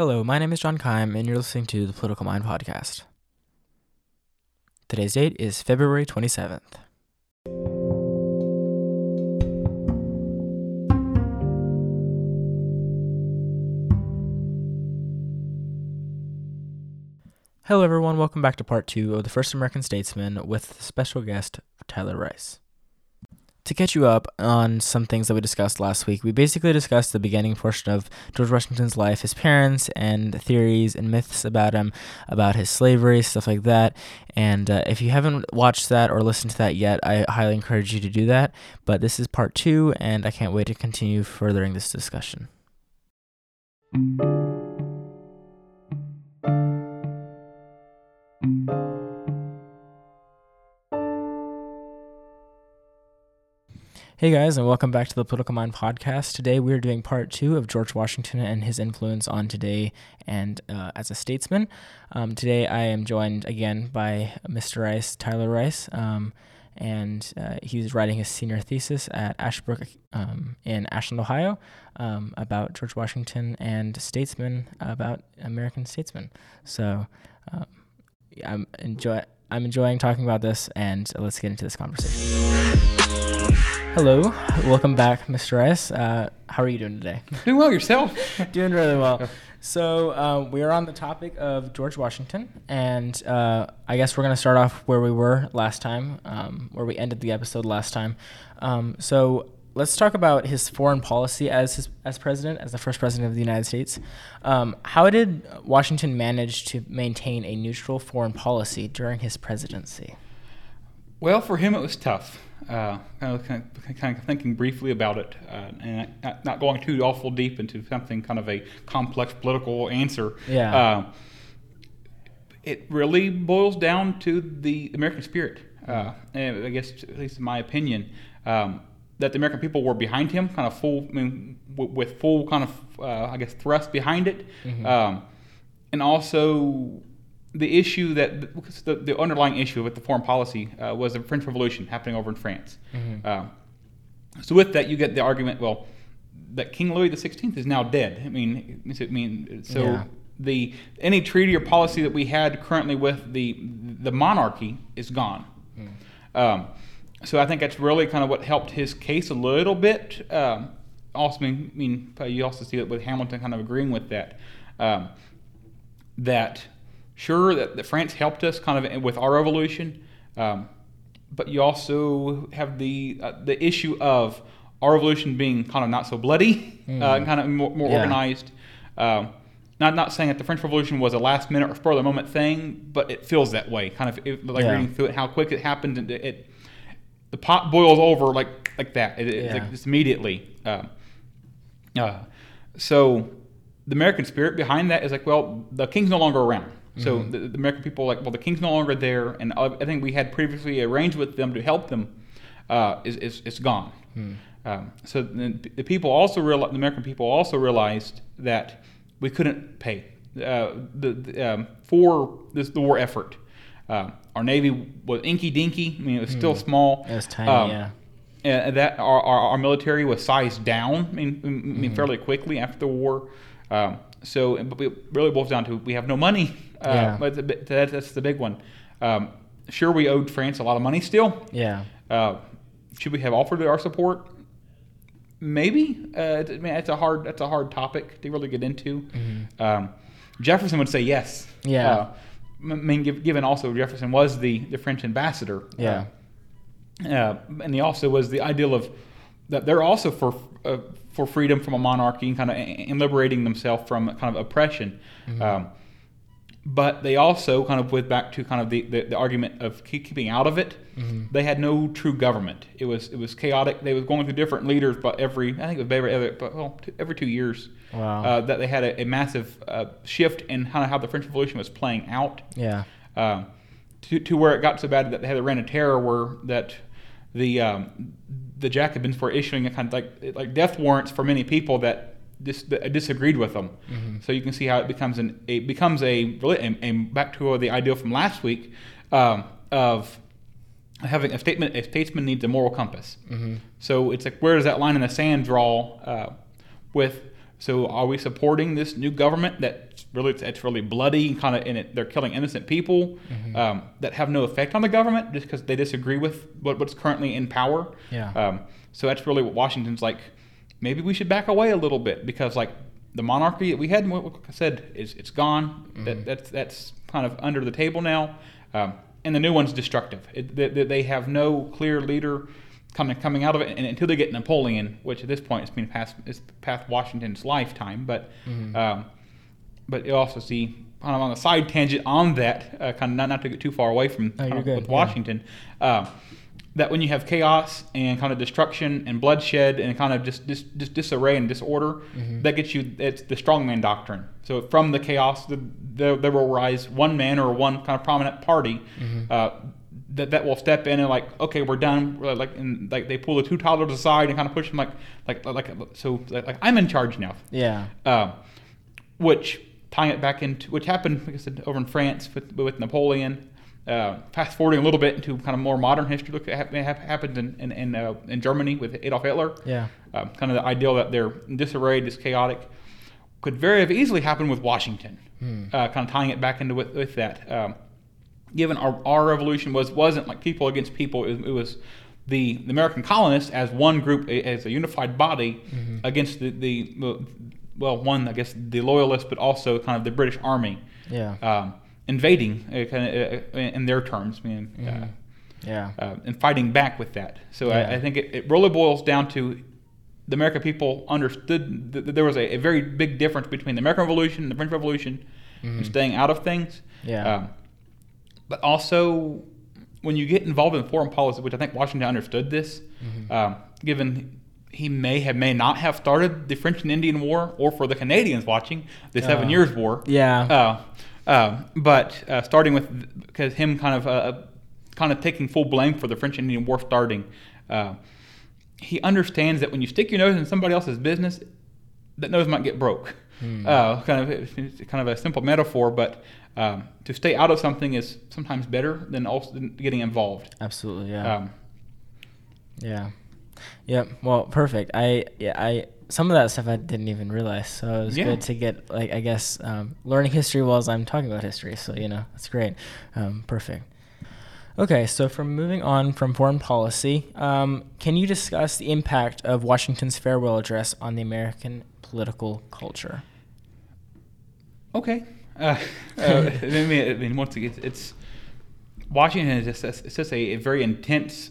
Hello, my name is John Kime, and you're listening to the Political Mind Podcast. Today's date is February 27th. Hello, everyone. Welcome back to part two of The First American Statesman with special guest Tyler Rice. To catch you up on some things that we discussed last week, we basically discussed the beginning portion of George Washington's life, his parents, and theories and myths about him, about his slavery, stuff like that. And uh, if you haven't watched that or listened to that yet, I highly encourage you to do that. But this is part two, and I can't wait to continue furthering this discussion. Hey guys, and welcome back to the Political Mind podcast. Today we are doing part two of George Washington and his influence on today and uh, as a statesman. Um, today I am joined again by Mr. Rice, Tyler Rice, um, and uh, he's writing his senior thesis at Ashbrook um, in Ashland, Ohio, um, about George Washington and statesmen about American statesmen. So um, I'm enjoy I'm enjoying talking about this, and let's get into this conversation. Hello, welcome back, Mr. S. Uh, how are you doing today? Doing well yourself. doing really well. So uh, we are on the topic of George Washington, and uh, I guess we're going to start off where we were last time, um, where we ended the episode last time. Um, so let's talk about his foreign policy as his, as president, as the first president of the United States. Um, how did Washington manage to maintain a neutral foreign policy during his presidency? Well, for him, it was tough uh, kind, of, kind, of, thinking briefly about it uh, and not going too awful deep into something kind of a complex political answer. Yeah. Uh, it really boils down to the American spirit. Uh, and I guess, at least in my opinion, um, that the American people were behind him, kind of full, I mean, w- with full kind of, uh, I guess, thrust behind it. Mm-hmm. Um, and also the issue that the, the underlying issue with the foreign policy uh, was the French Revolution happening over in France. Mm-hmm. Uh, so with that, you get the argument, well, that King Louis XVI is now dead. I mean, I mean, so yeah. the any treaty or policy that we had currently with the the monarchy is gone. Mm. Um, so I think that's really kind of what helped his case a little bit. Um, also, I mean, I mean, you also see that with Hamilton kind of agreeing with that. Um, that sure that, that France helped us kind of with our revolution, um, but you also have the uh, the issue of our revolution being kind of not so bloody, mm. uh, kind of more, more yeah. organized. Um, not not saying that the French Revolution was a last minute or spur of the moment thing, but it feels that way. Kind of it, like yeah. reading through it, how quick it happened, and it, it, the pot boils over like like that. It, yeah. like just immediately. Uh, uh, so the American spirit behind that is like, well, the king's no longer around. So mm-hmm. the, the, American people like, well, the king's no longer there, and I think we had previously arranged with them to help them. Uh, is, is, is gone. Mm. Um, so the, the, people also realized, the American people also realized that we couldn't pay uh, the, the um, for this the war effort. Uh, our navy was inky dinky. I mean, it was mm. still small. It was tiny, um, yeah. And that our, our, our, military was sized down. I mean, I mean mm. fairly quickly after the war. Um, so it really boils down to we have no money. Uh, yeah. But that's the big one. Um, sure, we owed France a lot of money still. Yeah. Uh, should we have offered our support? Maybe. Uh, I mean, it's a hard that's a hard topic to really get into. Mm-hmm. Um, Jefferson would say yes. Yeah. Uh, I mean, given also Jefferson was the, the French ambassador. Yeah. Uh, and he also was the ideal of that they're also for uh, for freedom from a monarchy and kind of and liberating themselves from kind of oppression. Mm-hmm. Um, but they also kind of went back to kind of the, the, the argument of keeping out of it. Mm-hmm. They had no true government. It was it was chaotic. They was going through different leaders, but every I think it was every every, well, every two years wow. uh, that they had a, a massive uh, shift in kind of how the French Revolution was playing out. Yeah. Uh, to, to where it got so bad that they had the reign of terror, where that the um, the Jacobins were issuing a kind of like like death warrants for many people that dis- that disagreed with them. Mm-hmm. So you can see how it becomes an it becomes a really a, a back to the ideal from last week um, of having a statement a statesman needs a moral compass. Mm-hmm. So it's like where does that line in the sand draw uh, with So are we supporting this new government that's really it's really bloody and kind of in it? They're killing innocent people Mm-hmm. um, that have no effect on the government just because they disagree with what, what's currently in power. Yeah. Um, so that's really what Washington's like. Maybe we should back away a little bit because like the monarchy that we had, like I said, is it's gone. That, that's that's kind of under the table now, um, and the new one's destructive. It, they, they- they have no clear leader coming coming out of it, and until they get Napoleon, which at this point it's been past it's past Washington's lifetime, but. Um, but you also see kind of on a side tangent on that, uh, kind of not, not to get too far away from Oh, you're of good, with yeah. Washington, uh, that when you have chaos and kind of destruction and bloodshed and kind of just dis, dis, disarray and disorder, Mm-hmm. that gets you it's the strongman doctrine. So from the chaos, the, there, there will rise one man or one kind of prominent party. Mm-hmm. Uh, that, that will step in and like okay we're done We're like and like they pull the two toddlers aside and kind of push them like like like so like, like I'm in charge now Yeah. um, which tying it back into which happened, like I said, over in France with, with Napoleon. Uh, fast forwarding a little bit into kind of more modern history, look at what happened in in in, uh, in Germany with Adolf Hitler. Yeah. Uh, kind of the ideal that they're disarrayed, is chaotic, could very have easily happened with Washington. Uh, kind of tying it back into with, with that. Um, given our, our revolution was wasn't like people against people. It was, it was the, the American colonists as one group, as a unified body, against the, the well, one I guess the loyalists, but also kind of the British Army Yeah. um, invading, uh, kind of, uh, in their terms, I mean, uh, Yeah. uh, and fighting back with that. So Yeah. I, I think it, it really boils down to the American people understood that there was a, a very big difference between the American Revolution and the French Revolution, and staying out of things. Yeah. Um, but also, when you get involved in foreign policy, which I think Washington understood this, um, given he may have may not have started the French and Indian War, or for the Canadians watching the Seven Uh, Years War. Yeah. Uh, uh, but uh, starting with because him kind of uh, kind of taking full blame for the French and Indian War starting, uh, he understands that when you stick your nose in somebody else's business, that nose might get broke. Uh, kind of it's kind of a simple metaphor, but um, to stay out of something is sometimes better than also getting involved. Absolutely. Yeah. Um, Yeah. Yep. Well, perfect. I yeah I some of that stuff I didn't even realize, so it was Yeah. good to get like I guess um, learning history while I'm talking about history. So you know that's great. Um, perfect. Okay, so from moving on from foreign policy, um, can you discuss the impact of Washington's farewell address on the American political culture? Okay. Uh, uh, I mean, I mean, once again, it's, Washington is just it's just a, a very intense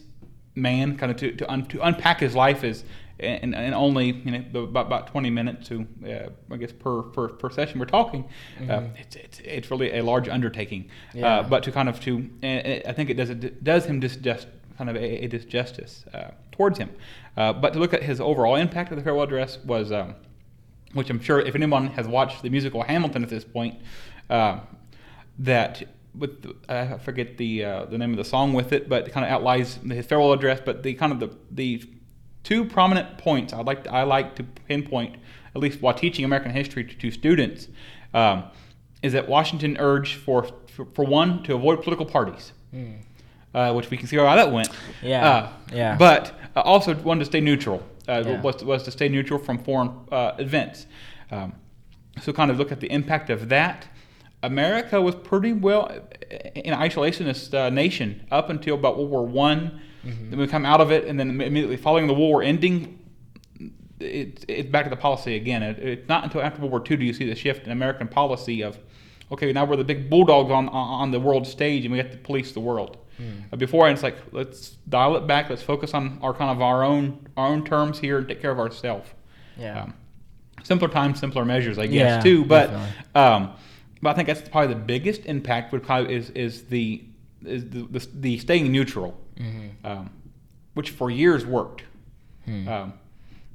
man, kind of to to, un, to unpack his life is in, in only you know about, about twenty minutes to uh, I guess per, per per session we're talking. Uh, it's, it's it's really a large undertaking. Mm-hmm. Yeah. Uh, but to kind of to and I think it does it does him just kind of a, a disjustice uh, towards him. Uh, but to look at his overall impact of the farewell address was. Um, which I'm sure if anyone has watched the musical Hamilton at this point, uh, that with the, I forget the uh, the name of the song with it, but it kind of outlines his farewell address. But the kind of the the two prominent points I like to, I like to pinpoint, at least while teaching American history to, to students, um, is that Washington urged for, for for one to avoid political parties. Uh, which we can see how that went. Yeah, Uh, yeah. But uh, also wanted to stay neutral. Uh, Yeah. was, was to stay neutral from foreign uh, events. Um, so kind of look at the impact of that. America was pretty well an isolationist uh, nation up until about World War One. Then we come out of it, and then immediately following the war ending, it, it's back to the policy again. It, it's not until after World War II do you see the shift in American policy of, okay, now we're the big bulldogs on on the world stage, and we have to police the world. Uh, before, it's like let's dial it back. Let's focus on our kind of our own our own terms here and take care of ourselves. Yeah. Um, simpler times, simpler measures, I guess, Yeah, too. But um, but I think that's probably the biggest impact. Would probably is is the is the, the, the staying neutral, Mm-hmm. um, which for years worked. Hmm. Um,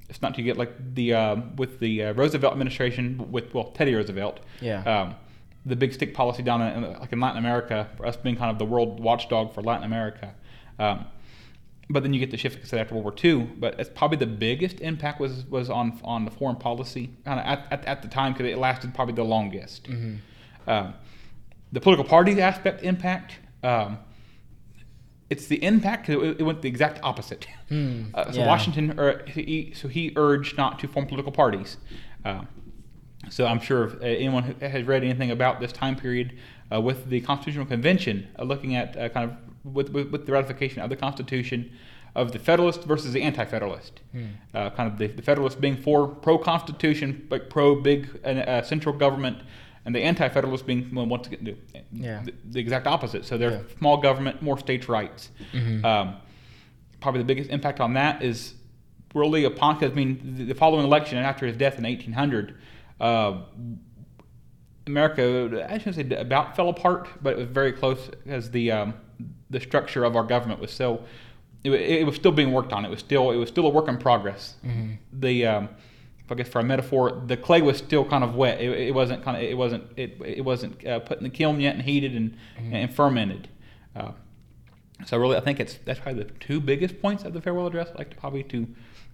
it's not to get like the um, with the uh, Roosevelt administration with well Teddy Roosevelt. Yeah. Um, the big stick policy down in like in Latin America for us being kind of the world watchdog for Latin America. Um, but then you get the shift like I said, after World War II. But it's probably the biggest impact was was on on the foreign policy kind of at, at, at the time because it lasted probably the longest. Mm-hmm. Um, the political party aspect impact. Um, it's the impact. it, it went the exact opposite. Hmm, Uh, so yeah. Washington, ur- he, so he urged not to form political parties. Uh, so I'm sure if uh, anyone who has read anything about this time period uh, with the Constitutional Convention, uh, looking at uh, kind of with, with, with the ratification of the Constitution of the Federalist versus the Anti-Federalist, uh, kind of the, the Federalist being for pro-Constitution, but pro-big uh, central government, and the Anti-Federalist being well, once again the, Yeah. the, the exact opposite. So they're Yeah. small government, more states' rights. Mhm. Um, probably the biggest impact on that is really upon I mean the, the following election and after his death in 1800, uh, America I shouldn't say about fell apart, but it was very close as the um, the structure of our government was so it, it was still being worked on. It was still it was still a work in progress. Mhm. The um, I guess for a metaphor, the clay was still kind of wet. It, it wasn't kind of it wasn't it, it wasn't uh, put in the kiln yet and heated and, and fermented. Uh, so really, I think it's that's probably the two biggest points of the farewell address. I'd like to probably to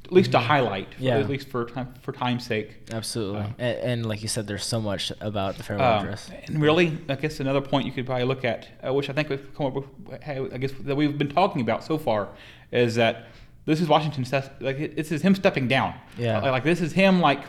at least to highlight, Yeah. at least for time for time's sake. Absolutely. Uh, and, and like you said, there's so much about the farewell Um, address. and really, I guess another point you could probably look at, uh, which I think we've come up with, I guess that we've been talking about so far, is that this is Washington. Like this is him stepping down. Yeah. Uh, like this is him. Like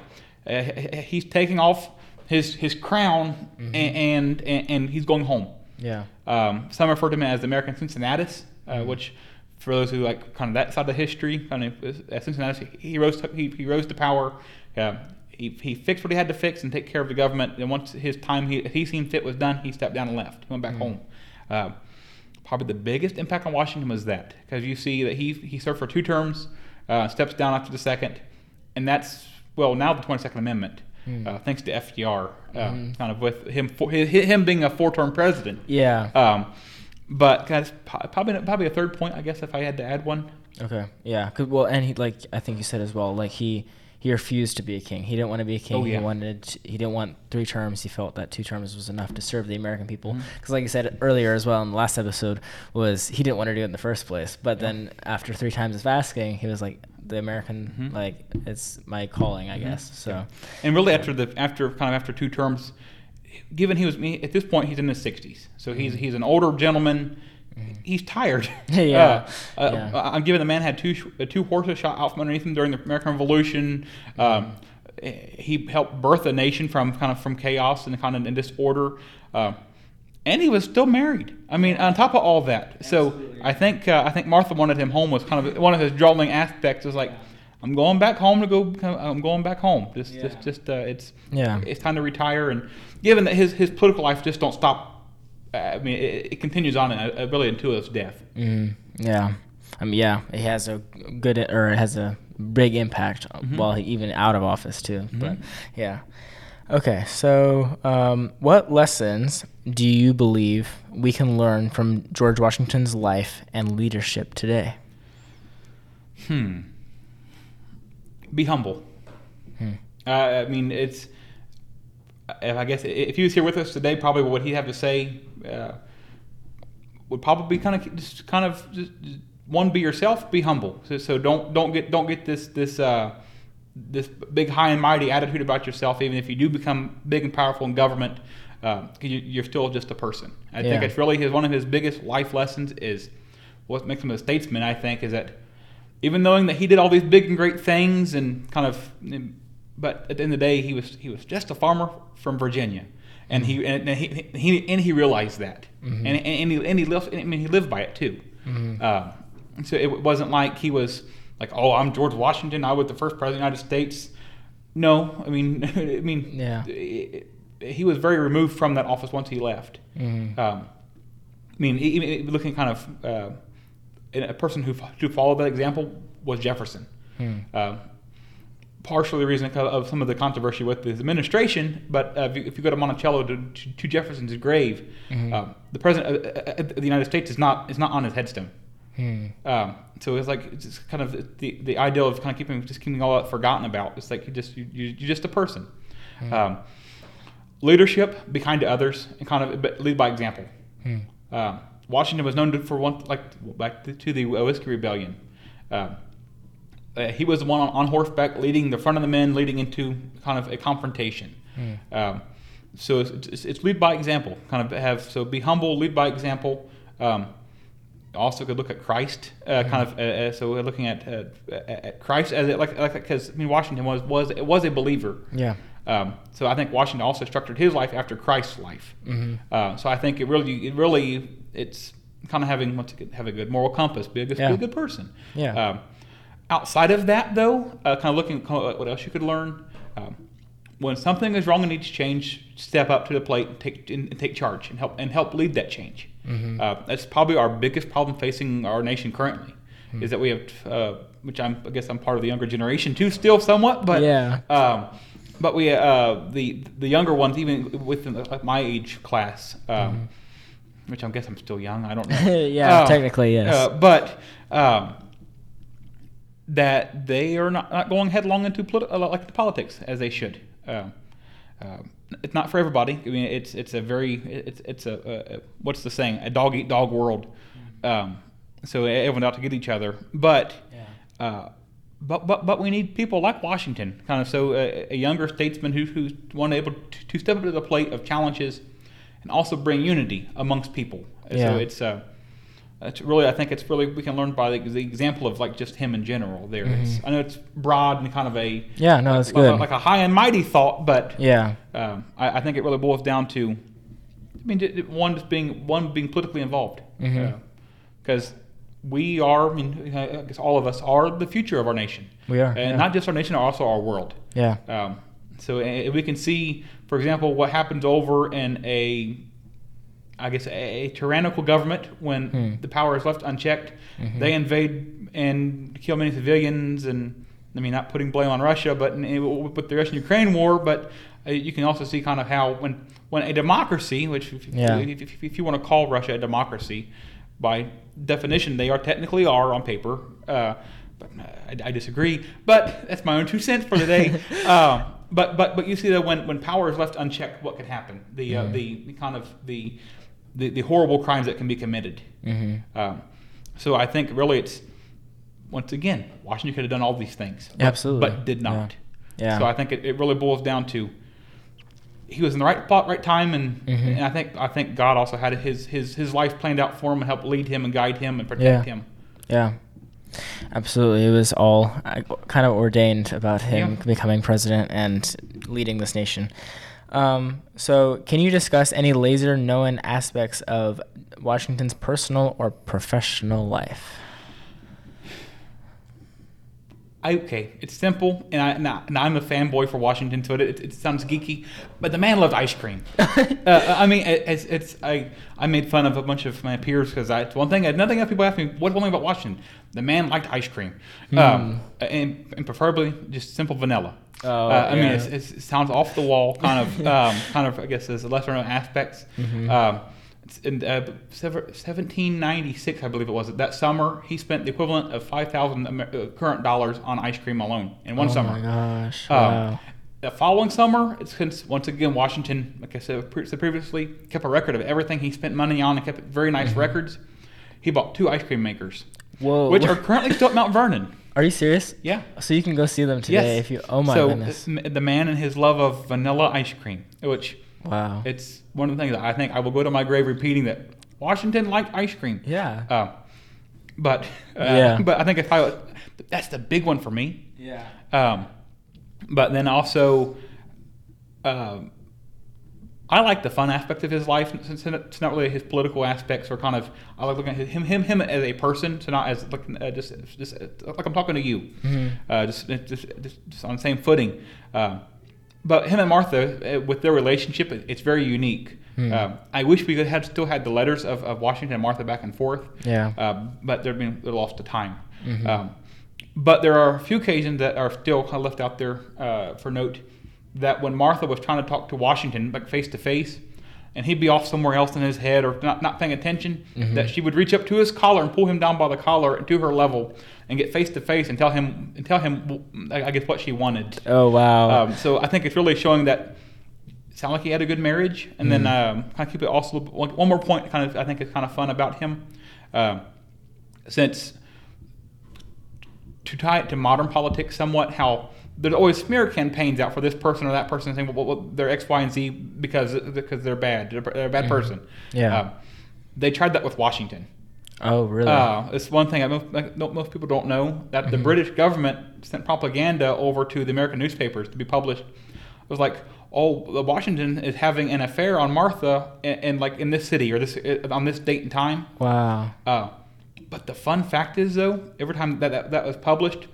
uh, he's taking off his his crown Mm-hmm. and, and and he's going home. Yeah. Um, some refer to him as the American Cincinnatus, uh, Mm-hmm. which, for those who like kind of that side of history, kind of uh, Cincinnatus, he rose to, he, he rose to power. Uh, he, he fixed what he had to fix and take care of the government. And once his time he, he seen fit was done, he stepped down and left. He went Mm-hmm. back home. Probably the biggest impact on Washington was that because you see that he he served for two terms, uh, steps down after the second, and that's well now the Twenty Second Amendment. Hmm. Uh, thanks to FDR, uh, Mm-hmm. kind of with him for, him being a four-term president. Yeah. Um, but guys, probably probably a third point, I guess, if I had to add one. Okay. Yeah. 'Cause- well, and he like I think you said as well, like he he refused to be a king. He didn't want to be a king. Oh, yeah. He wanted to- he didn't want three terms. He felt that two terms was enough to serve the American people. Mm-hmm. Because like you said earlier as well in the last episode was he didn't want to do it in the first place. But then after three times of asking, he was like the American Mhm. like it's my calling, I Mhm. guess. So And really, after the after kind of after two terms, given he was at this point he's in his sixties, so he's he's an older gentleman. He's tired. Yeah. Uh, uh, Yeah. I'm given the man had two sh- uh, two horses shot out from underneath him during the American Revolution. Um, he helped birth a nation from kind of from chaos and kind of in disorder. Uh, and he was still married. I mean, on top of all that, so I think uh, I think Martha wanted him home was kind of one of his drawing aspects. Was like, I'm going back home to go. I'm going back home. Just, Yeah. just, just. Uh, it's Yeah. It's time to retire. And given that his his political life just don't stop. I mean, it, it continues on uh, really until his death. Mm, yeah. I mean, yeah, it has a good or it has a big impact Mhm. while he even out of office too. But Mhm. yeah. Okay, so um, what lessons do you believe we can learn from George Washington's life and leadership today? Hmm. Be humble. Hmm. Uh, I mean, it's. I guess if he was here with us today, probably what he'd have to say uh, would probably be kind of just kind of just, just one be yourself, be humble. So, so don't don't get don't get this this uh, this big high and mighty attitude about yourself. Even if you do become big and powerful in government, uh, you, you're still just a person. I think it's really his one of his biggest life lessons is what makes him a statesman. I think is that even knowing that he did all these big and great things and kind of but at the end of the day he was he was just a farmer from Virginia and he and, and he, he and he realized that Mhm. and, and he and he lived I mean he lived by it too Mhm. uh, so it wasn't like he was like oh I'm George Washington I was the first president of the United States no I mean I mean Yeah. he was very removed from that office once he left Mhm. um, I mean, e- e- looking kind of uh, a person who who followed that example was Jefferson. Uh, partially the reason of some of the controversy with his administration, but uh, if, you, if you go to Monticello to, to, to Jefferson's grave, Mhm. um, the president of, uh, the United States is not is not on his headstone. Hmm. Um, so it's like it's just kind of the the ideal of kind of keeping just keeping all that forgotten about. It's like you just you, you you're just a person. Hmm. Um, leadership, be kind to others, and kind of lead by example. Hmm. Um, Washington was known for one like back to, to the Whiskey Rebellion. Um, uh, he was the one on, on horseback, leading the front of the men, leading into kind of a confrontation. Hmm. Um, so it's, it's, it's lead by example. Kind of have so be humble, lead by example. Um, also could look at Christ, uh, kind of. Uh, uh, so we're looking at, uh, at Christ as it, like like because I mean Washington was was it was a believer. Yeah. Um, so I think Washington also structured his life after Christ's life. Mm-hmm. Uh, so I think it really, it really, it's kind of having once again have a good moral compass, be a good, Yeah. be a good person. Yeah. Um, outside of that, though, uh, kind of looking at what else you could learn. Um, when something is wrong and needs change, step up to the plate and take and take charge and help and help lead that change. Mm-hmm. Uh, that's probably our biggest problem facing our nation currently, Hmm. is that we have, uh, which I'm, I guess I'm part of the younger generation too, still somewhat, but Yeah. um, but we uh, the the younger ones, even within the, like my age class, um, which I guess I'm still young. I don't know. Mm-hmm. yeah, Uh, technically, yes. uh, but um, that they are not, not going headlong into politi- uh, like the politics as they should. Um, um, it's not for everybody. I mean, it's it's a very it's it's a, a, a what's the saying? A dog eat dog world. Um, so everyone's out to get each other, but. Yeah. Uh, but, but but we need people like Washington, kind of so a, a younger statesman who, who's one able to, to step up to the plate of challenges, and also bring unity amongst people. Yeah. So it's uh, it's really I think it's really we can learn by the, the example of like just him in general. There, it's, I know it's broad and kind of a yeah, no, that's like, good. like a high and mighty thought, but yeah. um, I, I think it really boils down to, I mean, one just being one being politically involved, because we are. I mean, I guess all of us are the future of our nation, We are. and yeah. not just our nation, also our world. yeah. Um, so uh, we can see, for example, what happens over in a, I guess, a, a tyrannical government when Hmm. the power is left unchecked. Mhm. They invade and kill many civilians, and I mean, not putting blame on Russia, but with the Russian-Ukraine war. But uh, you can also see kind of how when when a democracy, which if, Yeah. if, if, if you want to call Russia a democracy, by definition they are technically are on paper. Uh, but I, I disagree. But that's my own two cents for the day. um, but but but you see that when, when power is left unchecked, what can happen? The uh, Mhm. the, the kind of the, the the horrible crimes that can be committed. Mm-hmm. Um, so I think really it's once again Washington could have done all these things, but, Absolutely. but did not. Yeah. So I think it, it really boils down to he was in the right spot, right time, and, Mhm. and I think I think God also had his his his life planned out for him and helped lead him and guide him and protect Yeah. him. Yeah, absolutely. It was all uh, kind of ordained about him Yeah. becoming president and leading this nation. Um, so, can you discuss any laser known aspects of Washington's personal or professional life? I, okay, it's simple, and, I, and, I, I'm a fanboy for Washington, so it, it, it sounds geeky, but the man loved ice cream. uh, I mean, it, it's, it's I, I made fun of a bunch of my peers because I it's one thing. Another thing, people ask me, what's one thing about Washington? The man liked ice cream, um, and, and preferably just simple vanilla. Oh, uh, I mean, yeah. it's, it's, it sounds off the wall, kind of, um, kind of. I guess there's lesser known aspects. Mhm. Um, it's in uh, 1796, I believe it was. That summer, he spent the equivalent of 5,000 Amer- uh, current dollars on ice cream alone in one oh summer. Oh my gosh! Um, Wow. The following summer, it's since once again Washington, like I said, pre- said previously, kept a record of everything he spent money on and kept very nice Mm-hmm. records. He bought two ice cream makers, Whoa! which are currently still at Mount Vernon. Are you serious? Yeah. So you can go see them today Yes. if you. Oh my so goodness! uh, the man and his love of vanilla ice cream, which Wow. it's one of the things that I think I will go to my grave repeating that Washington liked ice cream. yeah. Uh, but uh, Yeah. but I think if I that's the big one for me. yeah. Um, but then also, um, I like the fun aspect of his life. It's not really his political aspects, or kind of I like looking at him him him as a person, so not as looking uh, just just uh, like I'm talking to you, Mhm. uh, just, just just just on the same footing. Um, but him and Martha, uh, with their relationship, it's very unique. Hmm. Um, I wish we could have still had the letters of, of Washington and Martha back and forth. Yeah. Um, but they're being they're lost to time. Mhm. Um, but there are a few occasions that are still kind of left out there uh, for note. That when Martha was trying to talk to Washington, like face to face, and he'd be off somewhere else in his head or not, not paying attention, Mhm. that she would reach up to his collar and pull him down by the collar to her level and get face to face and tell him and tell him I guess what she wanted. Oh wow. Um, so I think it's really showing that sound like he had a good marriage. And then Mhm. um, kind of keep it also a little bit- one, one more point. Kind of I think is kind of fun about him, um, since to tie it to modern politics somewhat. How there's always smear campaigns out for this person or that person saying well, well, they're X, Y, and Z because because they're bad. They're, a bad Mhm. person. Yeah. Um, they tried that with Washington. Oh, really? Uh, it's one thing I most, like, most people don't know that the British government sent propaganda over to the American newspapers to be published. It was like, oh, Washington is having an affair on Martha, and, like in this city or this uh, on this date and time. wow. Uh, but the fun fact is, though, every time that that, that was published,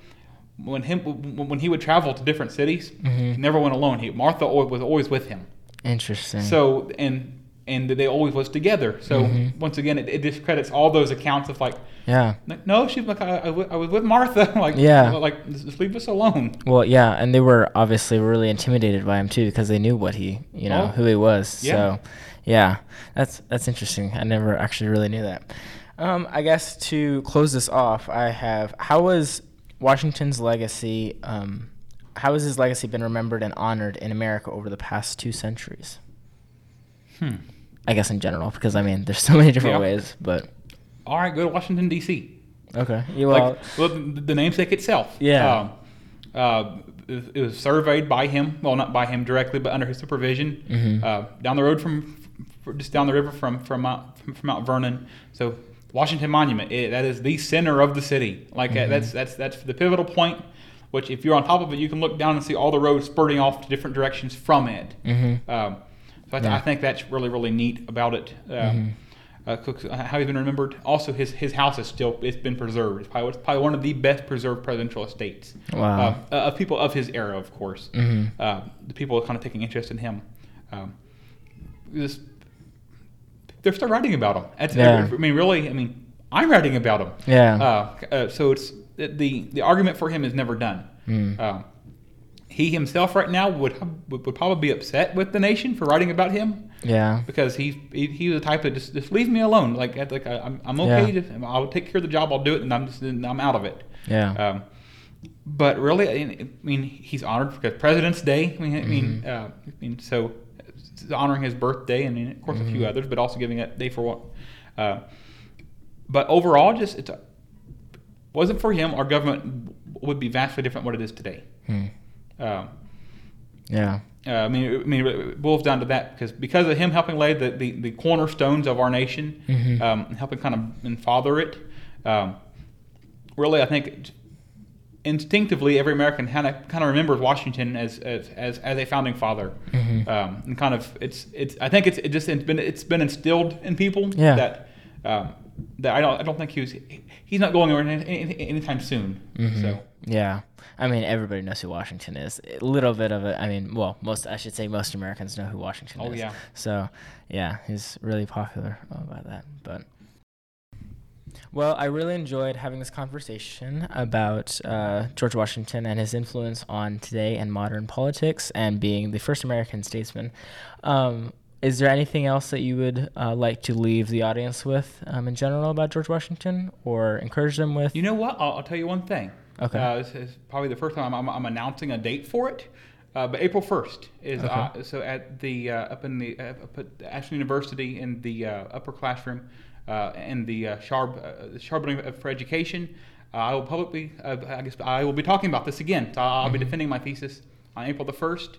when him when he would travel to different cities, he never went alone. He Martha was always with him. Interesting. So and and they always was together. So once again, it, it discredits all those accounts of like, yeah. no, she's like I, I, w- I was with Martha. like Yeah. like just just leave us alone. Well, yeah, and they were obviously really intimidated by him too because they knew what he, you know, Oh. who he was. Yeah. So, yeah, that's that's interesting. I never actually really knew that. Um, I guess to close this off, I have how was Washington's legacy? Um, how has his legacy been remembered and honored in America over the past two centuries? Hmm. I guess in general, because I mean, there's so many different Yeah. ways. But All right, go to Washington D.C. okay, you well, like well, the, namesake itself. Yeah. Um, uh, it, was surveyed by him. Well, not by him directly, but under his supervision. Mhm. Uh, down the road from, just down the river from from Mount, from Mount Vernon. So Washington Monument. It, that is the center of the city. Like uh, that's that's that's the pivotal point. Which, if you're on top of it, you can look down and see all the roads spurting off to different directions from it. Mhm. Um, so I, Yeah. I think that's really really neat about it. Um, uh, Cook's, uh, how he's been remembered. Also, his his house is still it's been preserved. It's probably, it's probably one of the best preserved presidential estates. Wow. Uh, of people of his era, of course. Mhm. Uh, the people are kind of taking interest in him. Um, this, they're still writing about him. That's, Yeah. I mean, really, I mean, I'm writing about him. Yeah. Uh, uh, so it's the the argument for him is never done. Mm. Um, he himself right now would would would probably be upset with the nation for writing about him yeah. because he he, he was the type of just, just leave me alone. Like like I, I'm I'm okay. Yeah. To, I'll take care of the job. I'll do it, and I'm just and I'm out of it. Yeah. Um, but really, I mean- he's honored because President's Day. I mean, I mean, Mm-hmm. uh, I mean, so honoring his birthday, and of course a few Mm-hmm. others, but also giving that day for what. Uh, but overall, just it's a, wasn't for him, our government would be vastly different what it is today. Hmm. Um, Yeah. uh, I mean, it- I mean, it boils down to that because because of him helping lay the, the, the cornerstones of our nation, Mhm. um, helping kind of and father it. Um, really, I think instinctively every American kind of kind of remembers Washington as as, as, as a founding father, Mhm. um, and kind of it's it's I think it's it just it's been it's been instilled in people Yeah. that um, that I don't I don't think he was he's not going anywhere any, any, anytime soon. Mhm. So Yeah. I mean, everybody knows who Washington is. A little bit of it. I mean, well, most, I should say most Americans know who Washington Oh, is. yeah. So, yeah, he's really popular about that. But, well, I really enjoyed having this conversation about uh, George Washington and his influence on today and modern politics and being the first American statesman. Um, is there anything else that you would uh, like to leave the audience with um, in general about George Washington or encourage them with? You know what? I'll, I'll tell you one thing. Okay. Uh, this is probably the first time I'm, I'm, I'm announcing a date for it. Uh, but April 1st is Okay. uh, so at the uh, up in the uh, up at Ashland University in the uh, upper classroom uh, in the uh, Schar uh, the Schar Building for Education. Uh, I will publicly, uh, I guess, I will be talking about this again. So I'll Mm-hmm. be defending my thesis on April the 1st,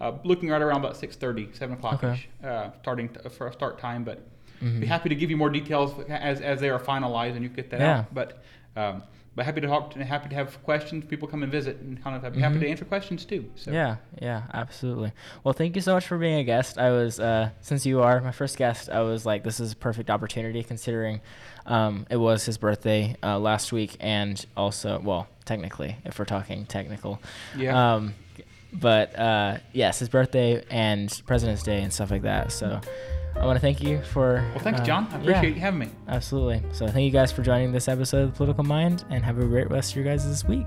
uh, looking right around about 6:30, 7 o'clock ish, uh, starting t- for a start time. But Mhm. be happy to give you more details as, as they are finalized and you get that Yeah. out. But um, but happy to talk, to, happy to have questions. People come and visit, and kind of happy Mhm. to answer questions too. So Yeah, yeah, absolutely. Well, thank you so much for being a guest. I was, uh, since you are my first guest, I was like, this is a perfect opportunity considering um, it was his birthday uh, last week, and also, well, technically, if we're talking technical. Yeah. Um, but uh, yes, his birthday and President's Day and stuff like that. So I want to thank you for. Well, thanks, uh, John. I yeah. appreciate you having me. Absolutely. So thank you guys for joining this episode of The Political Mind, and have a great rest of your guys this week.